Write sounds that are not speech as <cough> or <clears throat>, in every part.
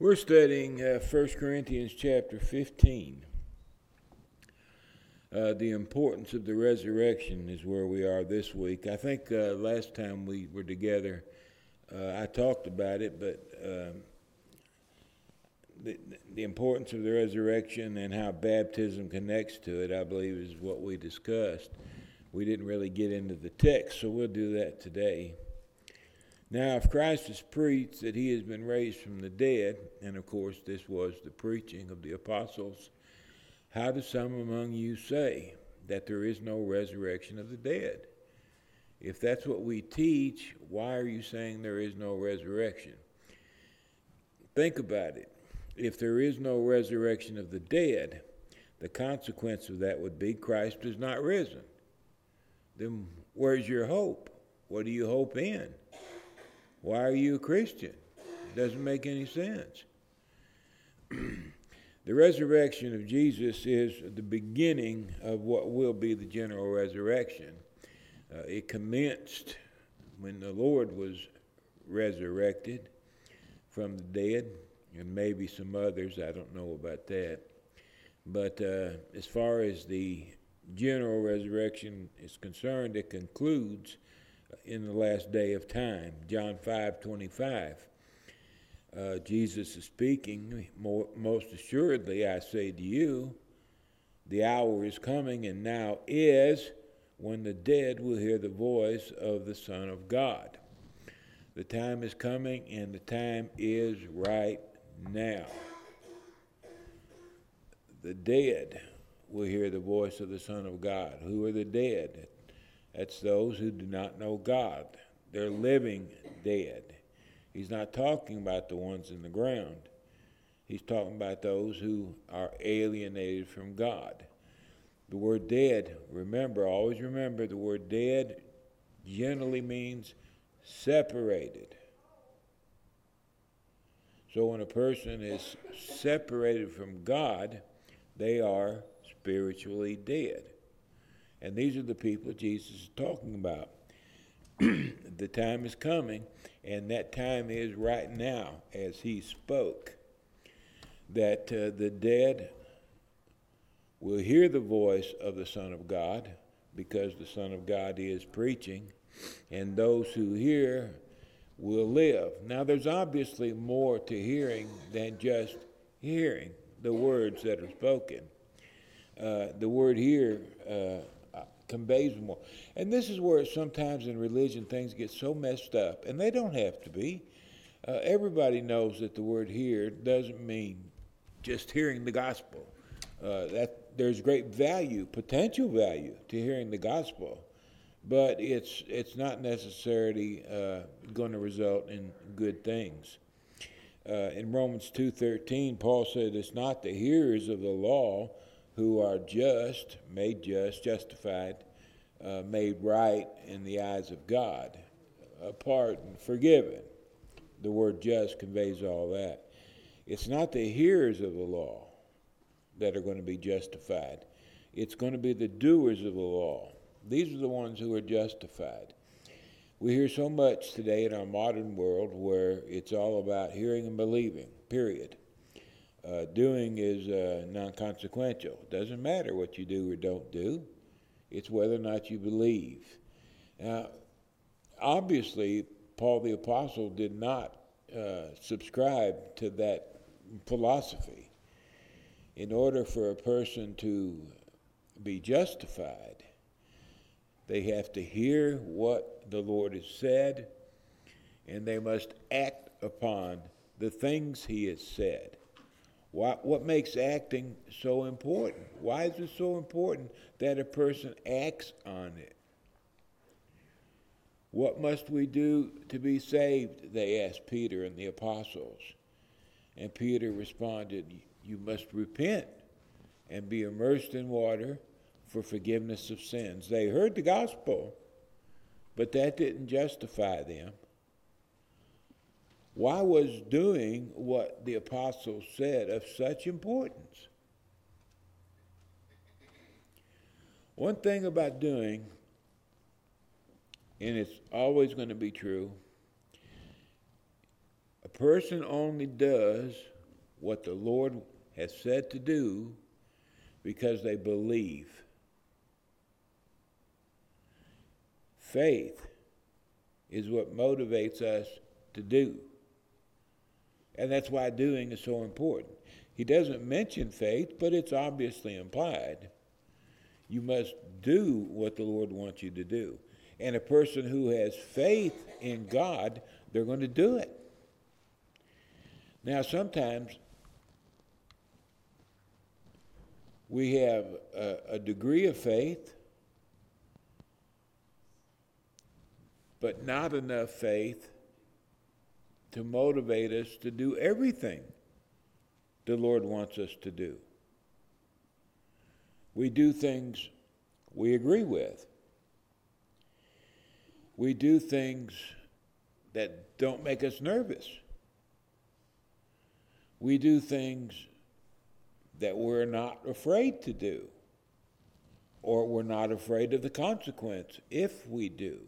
We're studying uh, 1 Corinthians chapter 15. Uh, the importance of the resurrection is where we are this week. I think uh, last time we were together, uh, I talked about it, but um, the, the importance of the resurrection and how baptism connects to it, I believe, is what we discussed. We didn't really get into the text, so we'll do that today. Now, if Christ has preached that he has been raised from the dead, and of course this was the preaching of the apostles, how do some among you say that there is no resurrection of the dead? If that's what we teach, why are you saying there is no resurrection? Think about it. If there is no resurrection of the dead, the consequence of that would be Christ is not risen. Then where's your hope? What do you hope in? Why are you a Christian? It doesn't make any sense. <clears throat> the resurrection of Jesus is the beginning of what will be the general resurrection. Uh, it commenced when the Lord was resurrected from the dead, and maybe some others, I don't know about that. But uh, as far as the general resurrection is concerned, it concludes in the last day of time. John 5 25. Uh, Jesus is speaking, most assuredly, I say to you, the hour is coming and now is when the dead will hear the voice of the Son of God. The time is coming and the time is right now. The dead will hear the voice of the Son of God. Who are the dead? That's those who do not know God. They're living dead. He's not talking about the ones in the ground. He's talking about those who are alienated from God. The word dead, remember, always remember the word dead generally means separated. So when a person is separated from God, they are spiritually dead. And these are the people Jesus is talking about. <clears throat> the time is coming, and that time is right now, as he spoke, that uh, the dead will hear the voice of the Son of God, because the Son of God is preaching, and those who hear will live. Now, there's obviously more to hearing than just hearing the words that are spoken. Uh, the word here uh, conveys more. And this is where sometimes in religion things get so messed up, and they don't have to be. Uh, everybody knows that the word "hear" doesn't mean just hearing the gospel. Uh, that there's great value, potential value, to hearing the gospel, but it's it's not necessarily uh, going to result in good things. Uh, in Romans two thirteen, Paul said, "It's not the hearers of the law." Who are just, made just, justified, uh, made right in the eyes of God, uh, pardoned, forgiven. The word just conveys all that. It's not the hearers of the law that are going to be justified, it's going to be the doers of the law. These are the ones who are justified. We hear so much today in our modern world where it's all about hearing and believing, period. Uh, doing is uh, non consequential. It doesn't matter what you do or don't do, it's whether or not you believe. Now, obviously, Paul the Apostle did not uh, subscribe to that philosophy. In order for a person to be justified, they have to hear what the Lord has said, and they must act upon the things he has said. What, what makes acting so important? Why is it so important that a person acts on it? What must we do to be saved? They asked Peter and the apostles. And Peter responded, You must repent and be immersed in water for forgiveness of sins. They heard the gospel, but that didn't justify them. Why was doing what the apostles said of such importance? One thing about doing, and it's always going to be true, a person only does what the Lord has said to do because they believe. Faith is what motivates us to do. And that's why doing is so important. He doesn't mention faith, but it's obviously implied. You must do what the Lord wants you to do. And a person who has faith in God, they're going to do it. Now, sometimes we have a, a degree of faith, but not enough faith to motivate us to do everything the Lord wants us to do. We do things we agree with. We do things that don't make us nervous. We do things that we're not afraid to do, or we're not afraid of the consequence if we do.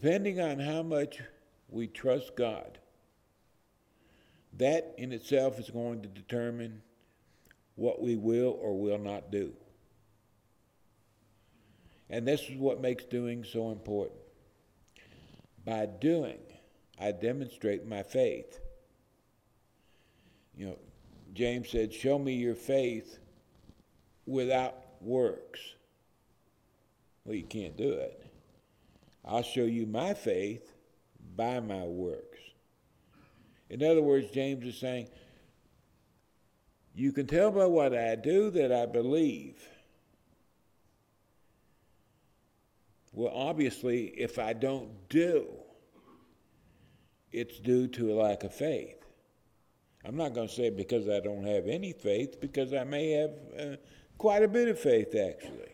Depending on how much we trust God, that in itself is going to determine what we will or will not do. And this is what makes doing so important. By doing, I demonstrate my faith. You know, James said, Show me your faith without works. Well, you can't do it. I'll show you my faith by my works. In other words, James is saying, You can tell by what I do that I believe. Well, obviously, if I don't do, it's due to a lack of faith. I'm not going to say because I don't have any faith, because I may have uh, quite a bit of faith actually.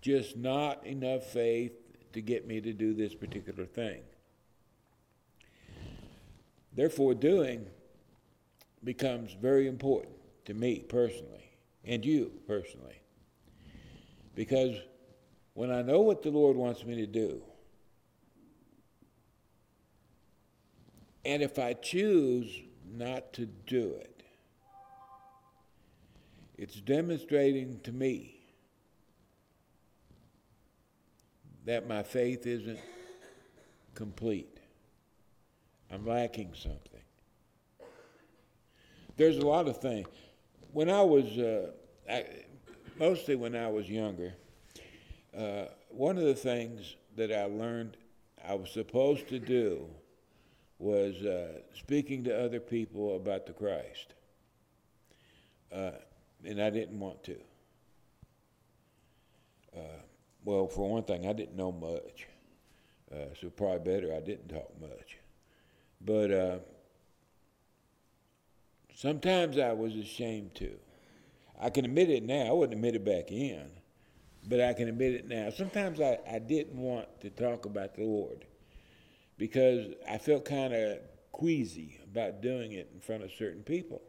Just not enough faith to get me to do this particular thing. Therefore, doing becomes very important to me personally and you personally. Because when I know what the Lord wants me to do, and if I choose not to do it, it's demonstrating to me that my faith isn't complete. I'm lacking something. There's a lot of things. When I was, uh, I, mostly when I was younger, uh, one of the things that I learned I was supposed to do was uh, speaking to other people about the Christ. Uh, and I didn't want to. Uh, well, for one thing, I didn't know much. Uh, so probably better I didn't talk much. But uh, sometimes I was ashamed to. I can admit it now. I wouldn't admit it back in, but I can admit it now. Sometimes I, I didn't want to talk about the Lord because I felt kind of queasy about doing it in front of certain people.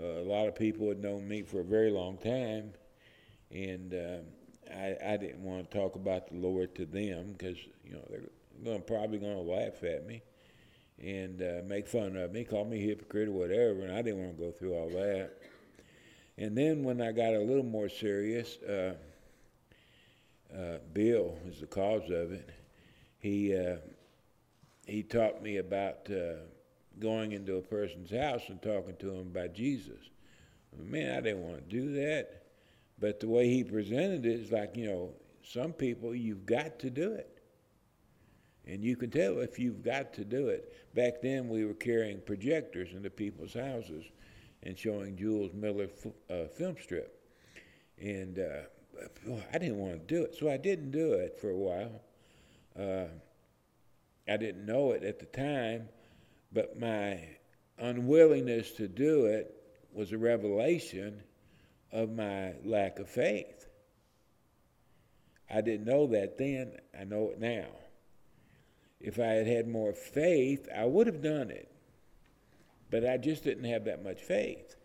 Uh, a lot of people had known me for a very long time, and um, I, I didn't want to talk about the Lord to them because you know they're going probably going to laugh at me and uh, make fun of me, call me hypocrite or whatever, and I didn't want to go through all that. And then when I got a little more serious, uh, uh, Bill is the cause of it. He uh, he taught me about uh, going into a person's house and talking to him about Jesus. Man, I didn't want to do that. But the way he presented it is like, you know, some people, you've got to do it. And you can tell if you've got to do it. Back then, we were carrying projectors into people's houses and showing Jules Miller uh, film strip. And uh, I didn't want to do it, so I didn't do it for a while. Uh, I didn't know it at the time, but my unwillingness to do it was a revelation of my lack of faith. I didn't know that then, I know it now. If I had had more faith, I would have done it. But I just didn't have that much faith.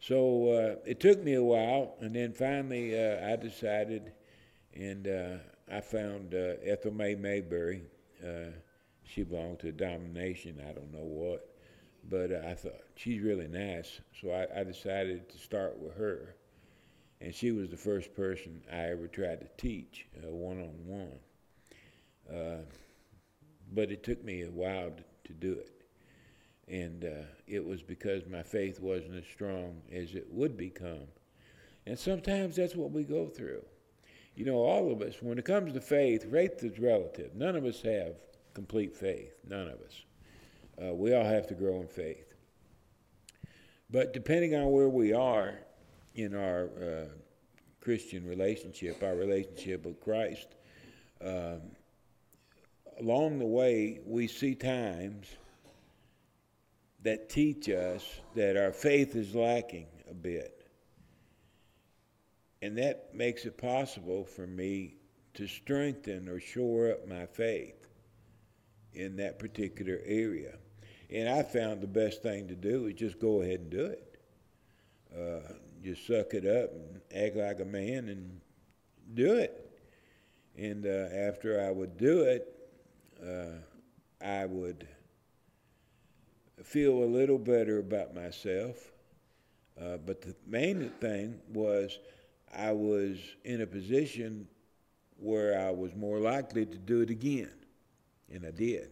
So uh, it took me a while, and then finally uh, I decided, and uh, I found uh, Ethel May Mayberry, Uh, she belonged to a domination, I don't know what. But uh, I thought, she's really nice. So I, I decided to start with her. And she was the first person I ever tried to teach one on one. But it took me a while to, to do it. And uh, it was because my faith wasn't as strong as it would become. And sometimes that's what we go through. You know, all of us, when it comes to faith, faith is relative. None of us have complete faith. None of us. Uh, we all have to grow in faith. But depending on where we are in our uh, Christian relationship, our relationship with Christ, um, along the way, we see times that teach us that our faith is lacking a bit. And that makes it possible for me to strengthen or shore up my faith in that particular area. And I found the best thing to do is just go ahead and do it. Uh, just suck it up and act like a man and do it. And uh, after I would do it, uh, I would feel a little better about myself. Uh, but the main thing was I was in a position where I was more likely to do it again, and I did.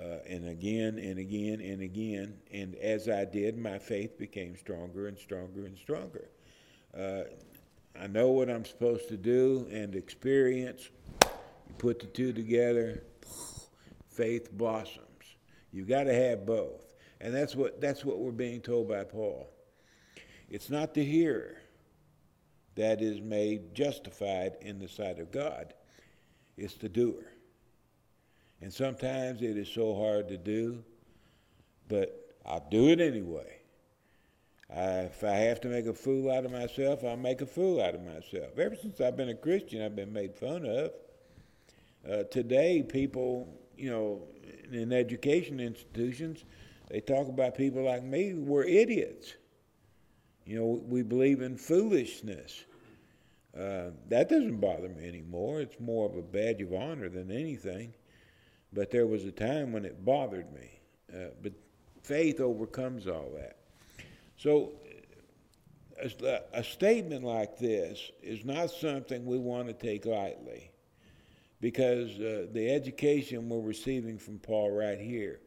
Uh, and again and again and again. And as I did, my faith became stronger and stronger and stronger. Uh, I know what I'm supposed to do and experience. You put the two together, faith blossoms. You've got to have both. And that's what, that's what we're being told by Paul. It's not the hearer that is made justified in the sight of God, it's the doer. And sometimes it is so hard to do, but I'll do it anyway. I, if I have to make a fool out of myself, I'll make a fool out of myself. Ever since I've been a Christian, I've been made fun of. Uh, today, people, you know, in education institutions, they talk about people like me, we're idiots. You know, we believe in foolishness. Uh, that doesn't bother me anymore. It's more of a badge of honor than anything. But there was a time when it bothered me. Uh, but faith overcomes all that. So, a, a statement like this is not something we want to take lightly because uh, the education we're receiving from Paul right here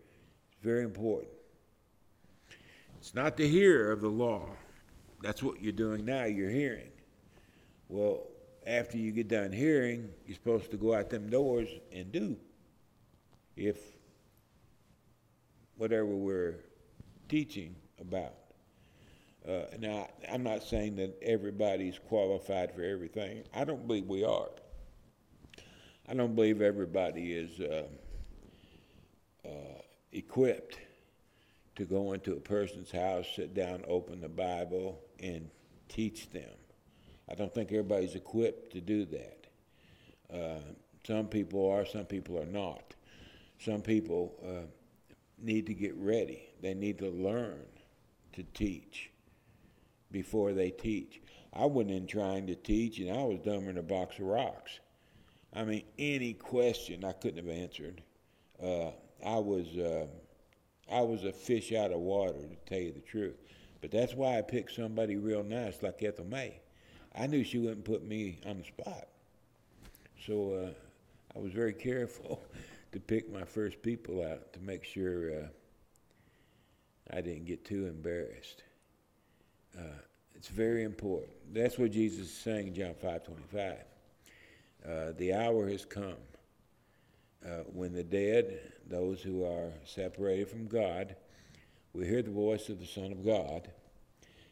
is very important. It's not the hearer of the law. That's what you're doing now, you're hearing. Well, after you get done hearing, you're supposed to go out them doors and do. If whatever we're teaching about. Uh, now, I'm not saying that everybody's qualified for everything. I don't believe we are. I don't believe everybody is uh, uh, equipped to go into a person's house, sit down, open the Bible, and teach them. I don't think everybody's equipped to do that. Uh, some people are, some people are not. Some people uh, need to get ready. They need to learn to teach before they teach. I went in trying to teach, and I was dumber than a box of rocks. I mean, any question I couldn't have answered. Uh, I was uh, I was a fish out of water, to tell you the truth. But that's why I picked somebody real nice like Ethel May. I knew she wouldn't put me on the spot. So uh, I was very careful <laughs> to pick my first people out to make sure uh, I didn't get too embarrassed. Uh, it's very important. That's what Jesus is saying in John 5 25. Uh, the hour has come uh, when the dead, those who are separated from God, will hear the voice of the Son of God,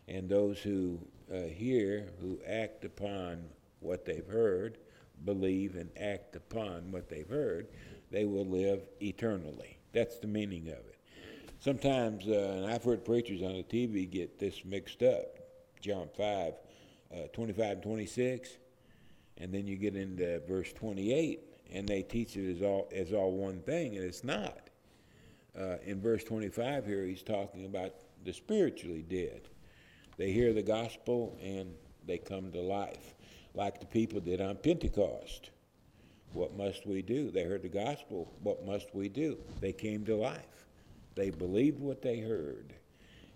and those who uh, hear, who act upon what they've heard, believe and act upon what they've heard, they will live eternally. That's the meaning of it. Sometimes, uh, and I've heard preachers on the TV get this mixed up. John 5, uh, 25 and 26 and then you get into verse 28 and they teach it as all as all one thing and it's not uh, in verse 25 here he's talking about the spiritually dead they hear the gospel and they come to life like the people did on pentecost What must we do? They heard the gospel. What must we do? They came to life. They believed what they heard,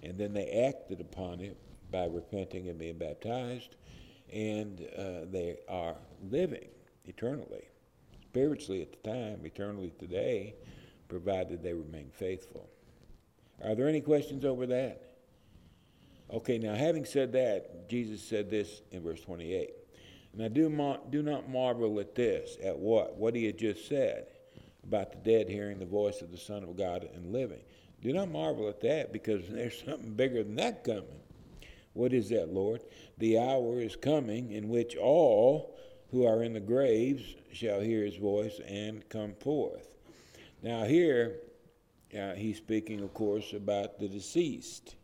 and then they acted upon it by repenting and being baptized, and uh, they are living eternally, spiritually at the time, eternally today, provided they remain faithful. Are there any questions over that? Okay, now having said that, Jesus said this in verse 28. Now do, mar- do not marvel at this, at what? What he had just said about the dead hearing the voice of the Son of God and living. Do not marvel at that because <laughs> there's something bigger than that coming. What is that, Lord? The hour is coming in which all who are in the graves shall hear his voice and come forth. Now, here, uh, he's speaking, of course, about the deceased,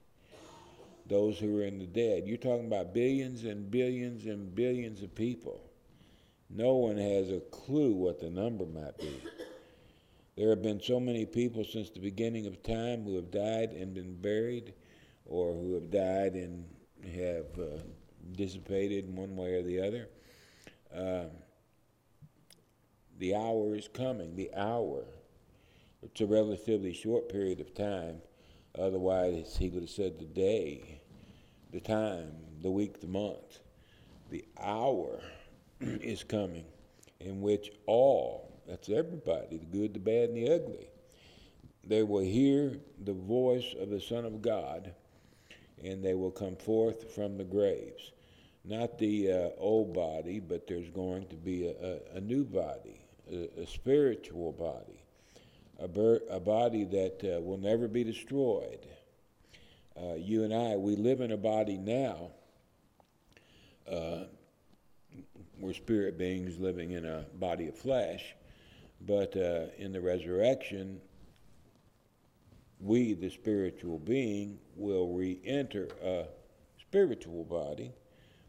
those who are in the dead. You're talking about billions and billions and billions of people. No one has a clue what the number might be. There have been so many people since the beginning of time who have died and been buried, or who have died and have uh, dissipated in one way or the other. Uh, the hour is coming. The hour. It's a relatively short period of time. Otherwise, he would have said the day, the time, the week, the month. The hour <clears throat> is coming in which all that's everybody, the good, the bad, and the ugly. They will hear the voice of the Son of God, and they will come forth from the graves. Not the uh, old body, but there's going to be a, a, a new body, a, a, spiritual body, a, a body that uh, will never be destroyed. Uh, you and I, we live in a body now. Uh, we're spirit beings living in a body of flesh but uh, in the resurrection, we, the spiritual being, will re enter a spiritual body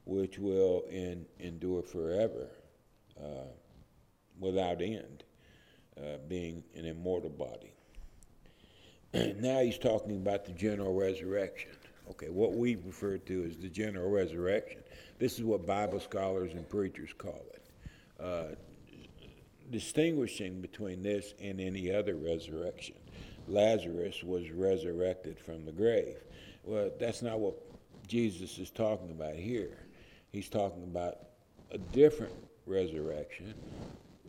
which will in, endure forever uh, without end, uh, being an immortal body. <clears throat> now he's talking about the general resurrection. Okay, what we refer to as the general resurrection. This is what Bible scholars and preachers call it. Uh, distinguishing between this and any other resurrection. Lazarus was resurrected from the grave. Well, that's not what Jesus is talking about here. He's talking about a different resurrection.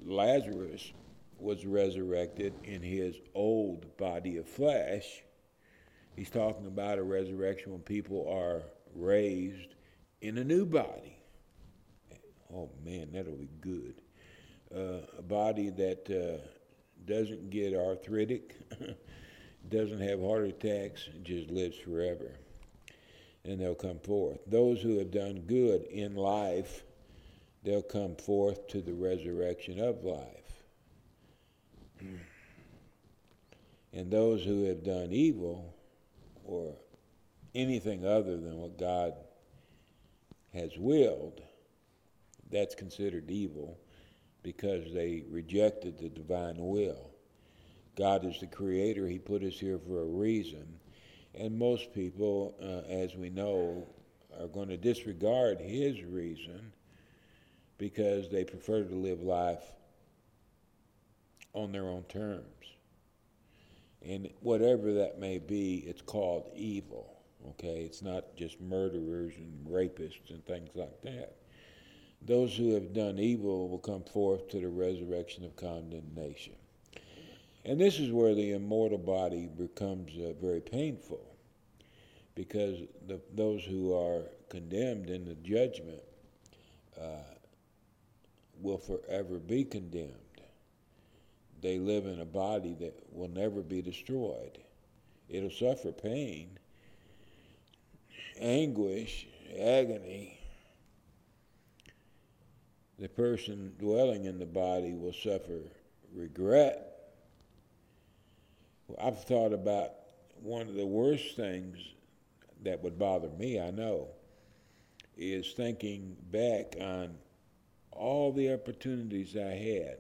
Lazarus was resurrected in his old body of flesh. He's talking about a resurrection when people are raised in a new body. Oh man, that'll be good uh, a body that uh, doesn't get arthritic, <laughs> doesn't have heart attacks, just lives forever. And they'll come forth. Those who have done good in life, they'll come forth to the resurrection of life. And those who have done evil or anything other than what God has willed, that's considered evil because they rejected the divine will. God is the creator, He put us here for a reason. And most people, uh, as we know, are going to disregard His reason because they prefer to live life on their own terms. And whatever that may be, it's called evil. Okay? It's not just murderers and rapists and things like that those who have done evil will come forth to the resurrection of condemnation. And this is where the immortal body becomes uh, very painful because the, those who are condemned in the judgment uh, will forever be condemned. They live in a body that will never be destroyed. It'll suffer pain, anguish, agony, the person dwelling in the body will suffer regret. I've thought about one of the worst things that would bother me, I know, is thinking back on all the opportunities I had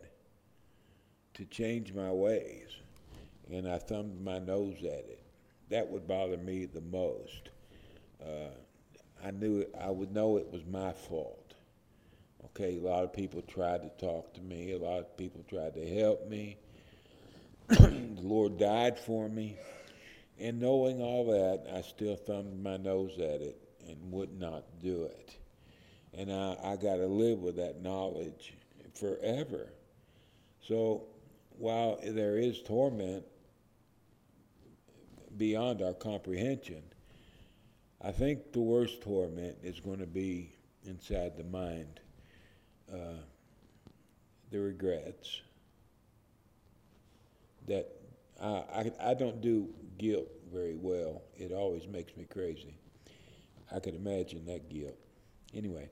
to change my ways, and I thumbed my nose at it. That would bother me the most. Uh, I knew it, I would know it was my fault Okay, a lot of people tried to talk to me, a lot of people tried to help me. <clears throat> the Lord died for me. And knowing all that, I still thumbed my nose at it and would not do it. And I, I got to live with that knowledge forever. So while there is torment beyond our comprehension, I think the worst torment is going to be inside the mind uh, the regrets that I, I, I don't do guilt very well. It always makes me crazy. I could imagine that guilt. Anyway,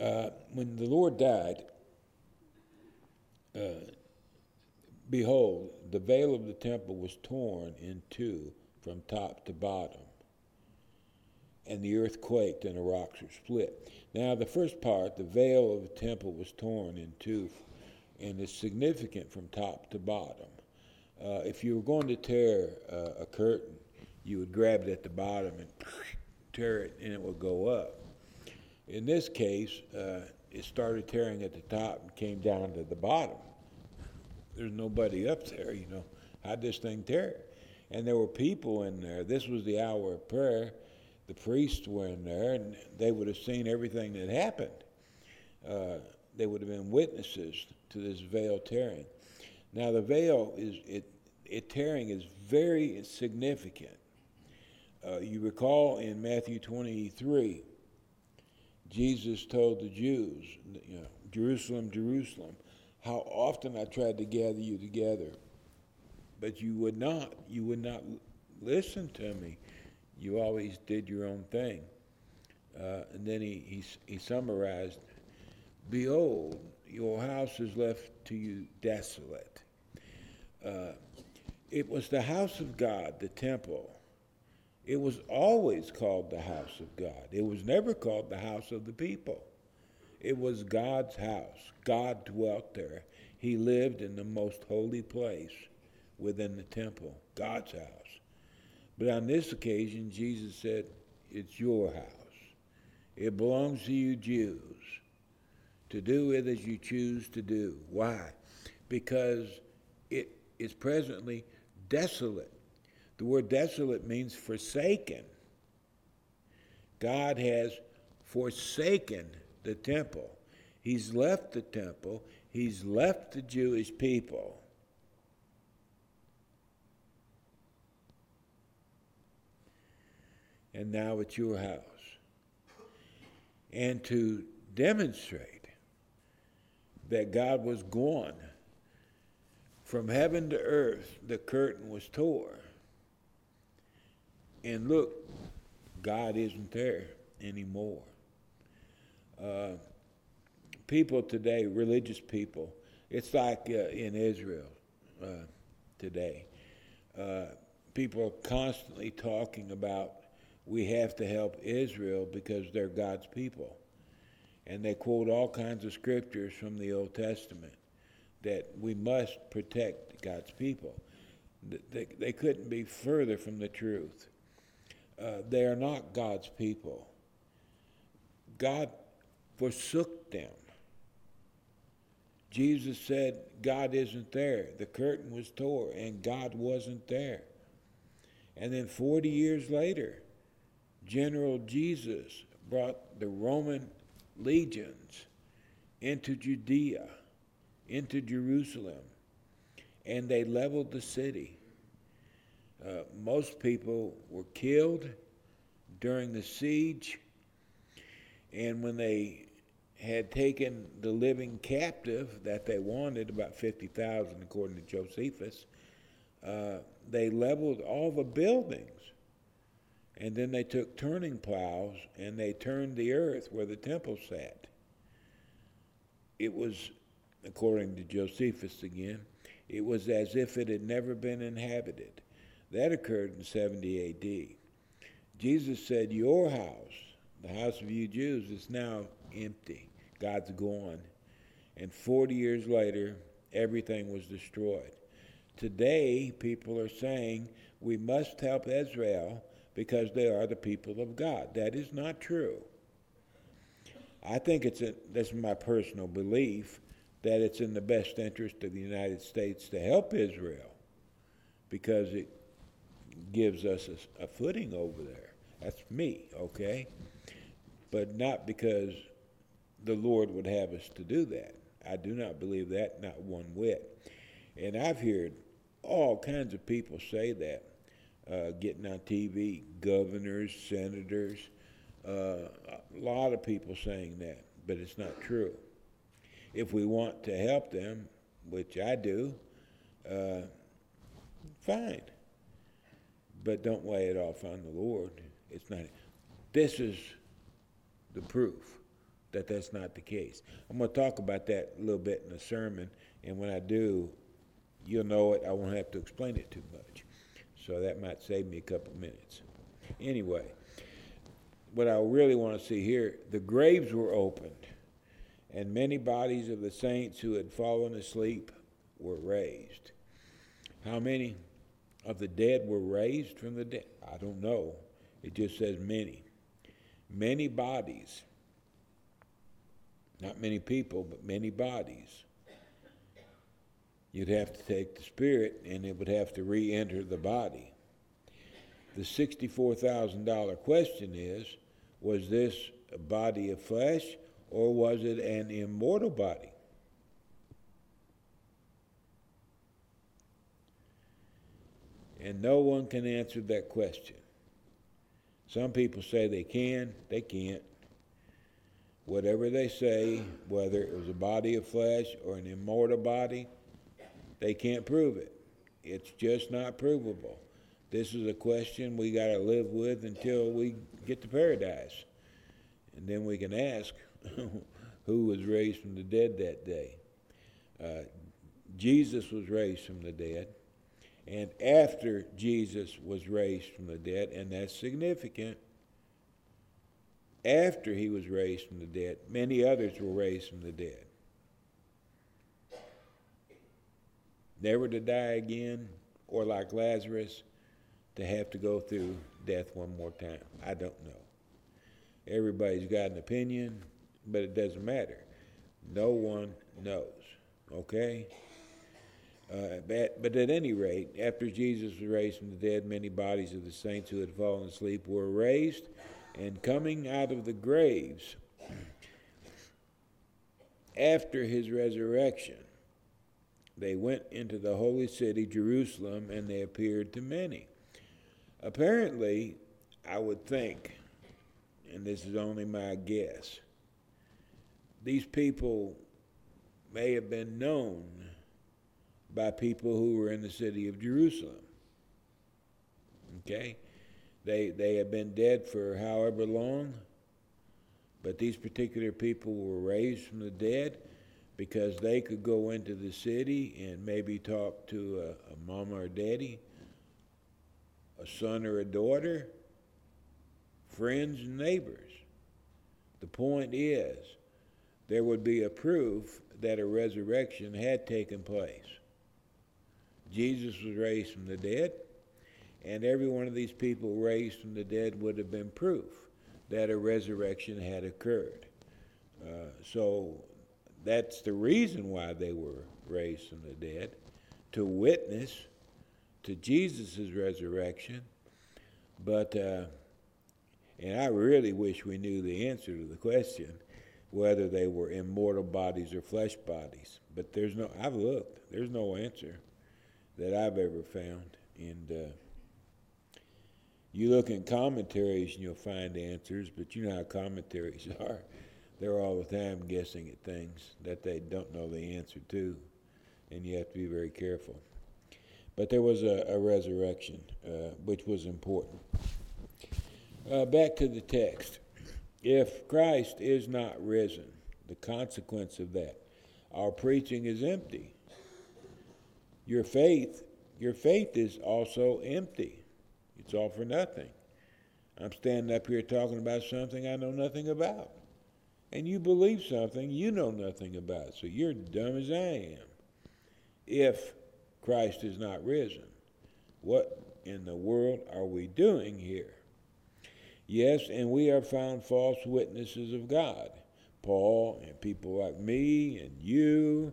uh, when the Lord died, uh, behold, the veil of the temple was torn in two from top to bottom, and the earth quaked and the rocks were split. Now, the first part, the veil of the temple was torn in two, and it's significant from top to bottom. Uh, if you were going to tear uh, a curtain, you would grab it at the bottom and <sniffs> tear it, and it would go up. In this case, uh, it started tearing at the top and came down to the bottom. There's nobody up there, you know. How'd this thing tear? And there were people in there. This was the hour of prayer. The priests were in there, and they would have seen everything that happened. Uh, they would have been witnesses to this veil tearing. Now, the veil is it, it tearing is very significant. Uh, you recall in Matthew 23, Jesus told the Jews, you know, Jerusalem, Jerusalem, how often I tried to gather you together, but you would not. You would not listen to me. You always did your own thing. Uh, and then he, he, he summarized Behold, your house is left to you desolate. Uh, it was the house of God, the temple. It was always called the house of God. It was never called the house of the people. It was God's house. God dwelt there. He lived in the most holy place within the temple, God's house. But on this occasion, Jesus said, It's your house. It belongs to you Jews to do with as you choose to do. Why? Because it is presently desolate. The word desolate means forsaken. God has forsaken the temple. He's left the temple. He's left the Jewish people. And now it's your house. And to demonstrate that God was gone from heaven to earth, the curtain was tore. And look, God isn't there anymore. Uh, people today, religious people, it's like uh, in Israel uh, today. Uh, people are constantly talking about we have to help Israel because they're God's people. And they quote all kinds of scriptures from the Old Testament that we must protect God's people. They, they couldn't be further from the truth. Uh, they are not God's people. God forsook them. Jesus said, God isn't there. The curtain was tore, and God wasn't there. And then 40 years later, General Titus brought the Roman legions into Judea, into Jerusalem, and they leveled the city. Uh, most people were killed during the siege, and when they had taken the living captive that they wanted, about 50,000 according to Josephus, uh, they leveled all the buildings. And then they took turning plows and they turned the earth where the temple sat. It was, according to Josephus again, it was as if it had never been inhabited. That occurred in 70 AD. Jesus said, Your house, the house of you Jews, is now empty. God's gone. And 40 years later, everything was destroyed. Today, people are saying we must help Israel because they are the people of God. That is not true. I think it's a, that's my personal belief that it's in the best interest of the United States to help Israel because it gives us a, a footing over there. That's me, okay? But not because the Lord would have us to do that. I do not believe that, not one whit. And I've heard all kinds of people say that, uh, getting on TV, governors, senators, uh, a lot of people saying that, but it's not true. If we want to help them, which I do, uh, fine. But don't weigh it off on the Lord. It's not. This is the proof that that's not the case. I'm going to talk about that a little bit in the sermon, and when I do, you'll know it. I won't have to explain it too much. So that might save me a couple minutes. Anyway, what I really want to see here the graves were opened, and many bodies of the saints who had fallen asleep were raised. How many of the dead were raised from the dead? I don't know. It just says many. Many bodies. Not many people, but many bodies. You'd have to take the spirit and it would have to re enter the body. The $64,000 question is was this a body of flesh or was it an immortal body? And no one can answer that question. Some people say they can, they can't. Whatever they say, whether it was a body of flesh or an immortal body, they can't prove it. It's just not provable. This is a question we got to live with until we get to paradise. And then we can ask <laughs> who was raised from the dead that day. Uh, Jesus was raised from the dead. And after Jesus was raised from the dead, and that's significant, after he was raised from the dead, many others were raised from the dead. Never to die again, or like Lazarus, to have to go through death one more time. I don't know. Everybody's got an opinion, but it doesn't matter. No one knows. Okay? Uh, but, but at any rate, after Jesus was raised from the dead, many bodies of the saints who had fallen asleep were raised, and coming out of the graves after his resurrection, they went into the holy city, Jerusalem, and they appeared to many. Apparently, I would think, and this is only my guess, these people may have been known by people who were in the city of Jerusalem. Okay? They, they have been dead for however long, but these particular people were raised from the dead because they could go into the city and maybe talk to a, a mama or daddy a son or a daughter, friends and neighbors. The point is, there would be a proof that a resurrection had taken place. Jesus was raised from the dead, and every one of these people raised from the dead would have been proof that a resurrection had occurred. Uh, so that's the reason why they were raised from the dead, to witness to Jesus' resurrection, but, uh, and I really wish we knew the answer to the question whether they were immortal bodies or flesh bodies. But there's no, I've looked, there's no answer that I've ever found. And uh, you look in commentaries and you'll find answers, but you know how commentaries <laughs> are. They're all the time guessing at things that they don't know the answer to, and you have to be very careful. But there was a, a resurrection, uh, which was important. Uh, back to the text. If Christ is not risen, the consequence of that, our preaching is empty. Your faith, your faith is also empty. It's all for nothing. I'm standing up here talking about something I know nothing about. And you believe something you know nothing about. So you're dumb as I am. If Christ is not risen. What in the world are we doing here? Yes, and we are found false witnesses of God, Paul and people like me and you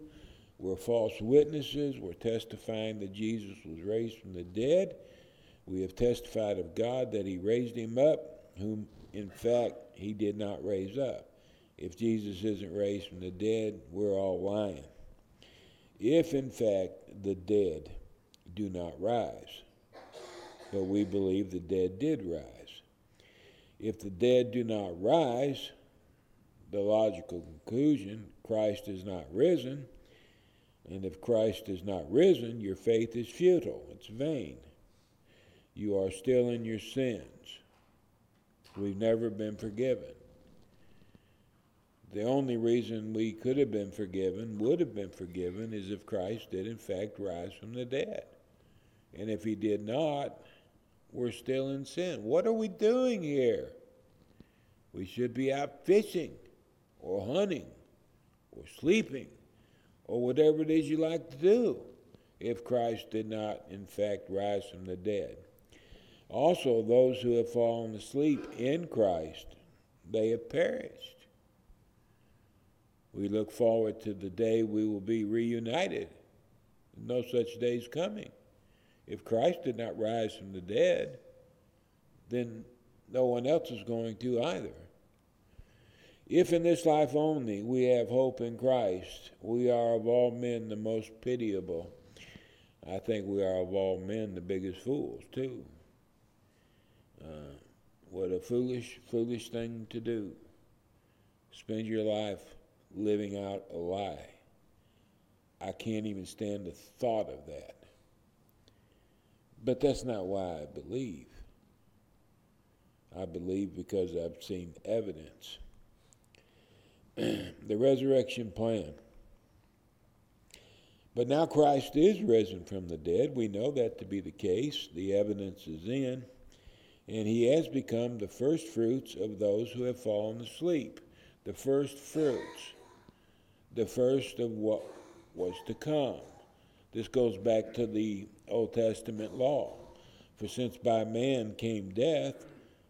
were false witnesses. We're testifying that Jesus was raised from the dead. We have testified of God that he raised him up, whom in fact he did not raise up. If Jesus isn't raised from the dead, we're all lying. If in fact the dead do not rise, but we believe the dead did rise. If the dead do not rise, the logical conclusion Christ is not risen, and if Christ is not risen, your faith is futile, it's vain. You are still in your sins. We've never been forgiven. The only reason we could have been forgiven, would have been forgiven, is if Christ did in fact rise from the dead. And if he did not, we're still in sin. What are we doing here? We should be out fishing or hunting or sleeping or whatever it is you like to do if Christ did not, in fact, rise from the dead. Also, those who have fallen asleep in Christ, they have perished. We look forward to the day we will be reunited. No such day is coming. If Christ did not rise from the dead, then no one else is going to either. If in this life only we have hope in Christ, we are of all men the most pitiable. I think we are of all men the biggest fools, too. What a foolish, foolish thing to do. Spend your life living out a lie. I can't even stand the thought of that. But that's not why I believe. I believe because I've seen evidence. <clears throat> the resurrection plan. But now Christ is risen from the dead. We know that to be the case. The evidence is in. And he has become the first fruits of those who have fallen asleep. The first fruits. The first of what was to come. This goes back to the Old Testament law. For since by man came death,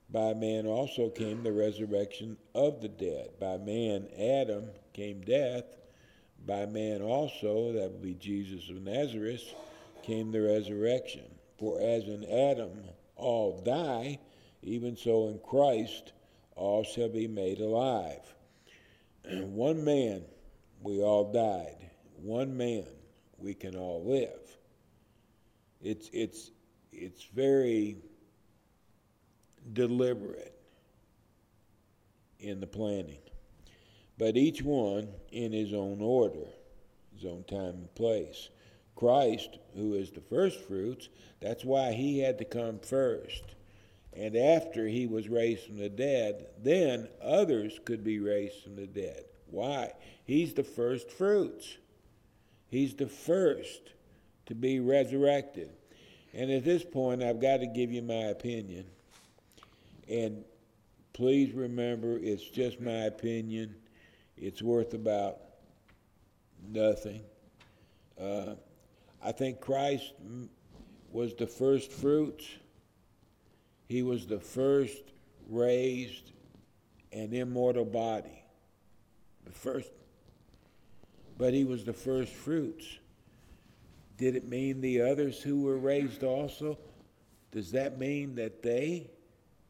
by man also came the resurrection of the dead. By man, Adam, came death. By man also, that would be Jesus of Nazareth, came the resurrection. For as in Adam all die, even so in Christ all shall be made alive. <clears throat> One man, we all died. One man, we can all live. It's, it's, it's very deliberate in the planning, but each one in his own order, his own time and place. Christ, who is the first fruits, that's why he had to come first. And after he was raised from the dead, then others could be raised from the dead. Why? He's the first fruits. He's the first to be resurrected. And at this point, I've got to give you my opinion. And please remember, it's just my opinion. It's worth about nothing. Uh, I think Christ was the first fruits. He was the first raised an immortal body. The first, but he was the first fruits. Did it mean the others who were raised also? Does that mean that they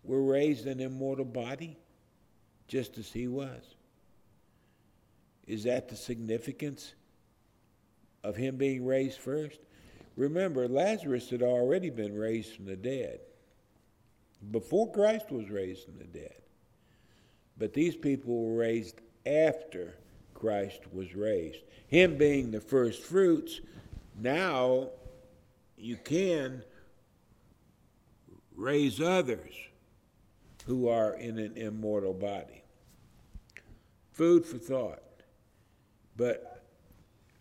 were raised an immortal body, just as he was. Is that the significance of him being raised first? Remember, Lazarus had already been raised from the dead before Christ was raised from the dead. But these people were raised after Christ was raised. Him being the first fruits, now you can raise others who are in an immortal body. Food for thought. But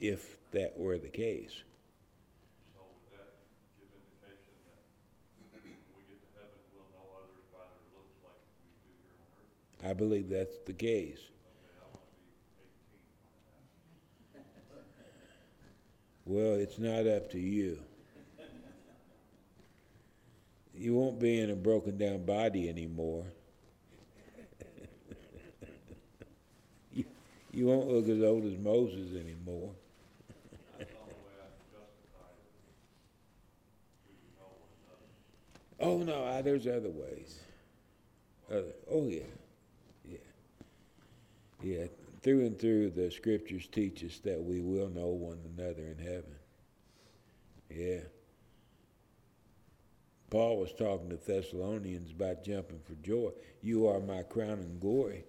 if that were the case. So would that give indication that when we get to heaven, we'll know others by their looks like we do here on earth? I believe that's the case. Okay, I want to be eighteen when that happens. Well, it's not up to you. You won't be in a broken down body anymore. <laughs> you, you won't look as old as Moses anymore. That's the only way I can justify it. We can know one another. Oh, no, there's other ways. Other, oh, yeah. Yeah. Yeah. Through and through, the scriptures teach us that we will know one another in heaven. Yeah. Paul was talking to Thessalonians about jumping for joy. You are my crown and glory.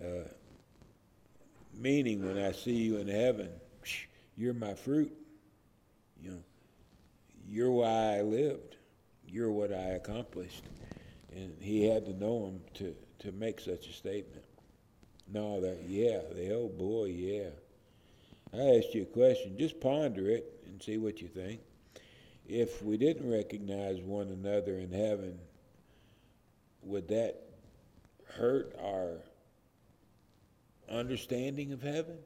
Uh, meaning, when I see you in heaven, you're my fruit. You know, you're why I lived. You're what I accomplished. And he had to know him to, to make such a statement. No, that, yeah, the old boy, yeah. I asked you a question. Just ponder it and see what you think. If we didn't recognize one another in heaven, would that hurt our understanding of heaven?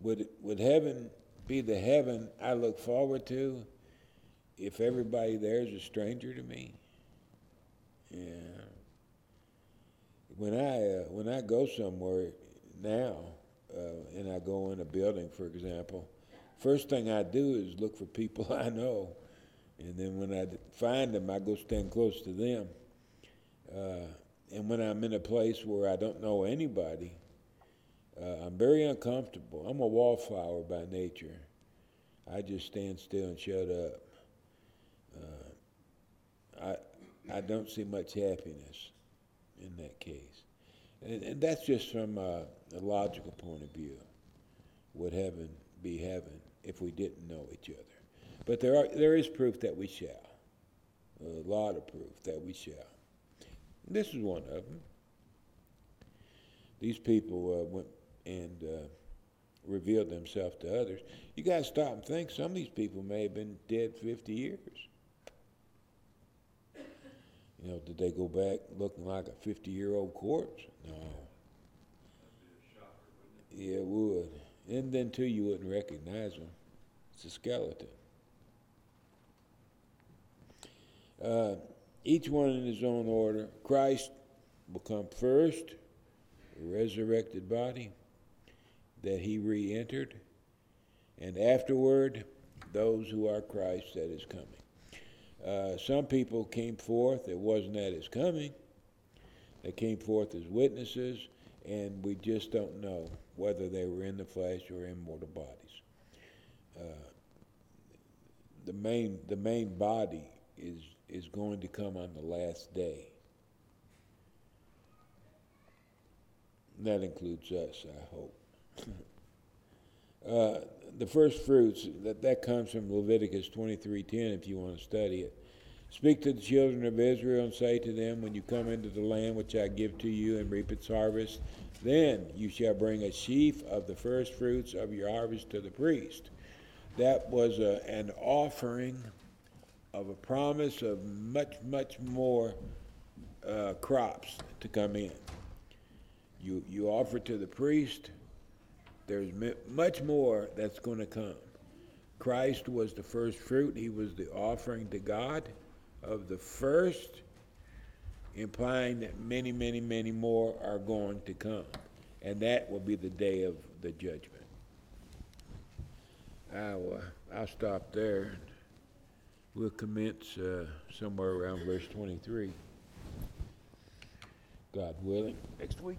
Would, would heaven be the heaven I look forward to if everybody there is a stranger to me? Yeah. When I uh, when I go somewhere now, uh, and I go in a building, for example, first thing I do is look for people <laughs> I know, and then when I find them, I go stand close to them. Uh, and when I'm in a place where I don't know anybody, uh, I'm very uncomfortable. I'm a wallflower by nature. I just stand still and shut up. Uh, I don't see much happiness in that case, and, and that's just from a, a logical point of view. Would heaven be heaven if we didn't know each other? But there are there is proof that we shall. A lot of proof that we shall. This is one of them. These people uh, went and uh, revealed themselves to others. You got to stop and think. Some of these people may have been dead 50 years. You know, did they go back looking like a 50 year old corpse? No. Yeah, it would. And then, too, you wouldn't recognize them. It's a skeleton. Uh, each one in his own order. Christ will come first, resurrected body that he re entered, and afterward, those who are Christ that is coming. Uh, some people came forth, it wasn't at his coming. They came forth as witnesses, and we just don't know whether they were in the flesh or in mortal bodies. Uh, the main, the main body is, is going to come on the last day. That includes us, I hope. <laughs> uh, the first fruits that that comes from Leviticus 23:10 if you want to study it. Speak to the children of Israel and say to them when you come into the land which I give to you and reap its harvest then you shall bring a sheaf of the first fruits of your harvest to the priest. That was a, an offering of a promise of much much more uh, crops to come in. You you offer to the priest there's much more that's going to come. Christ was the first fruit, he was the offering to God of the first, implying that many, many, many more are going to come. And that will be the day of the judgment. I'll, uh, I'll stop there. We'll commence uh, somewhere around verse 23. God willing, next week.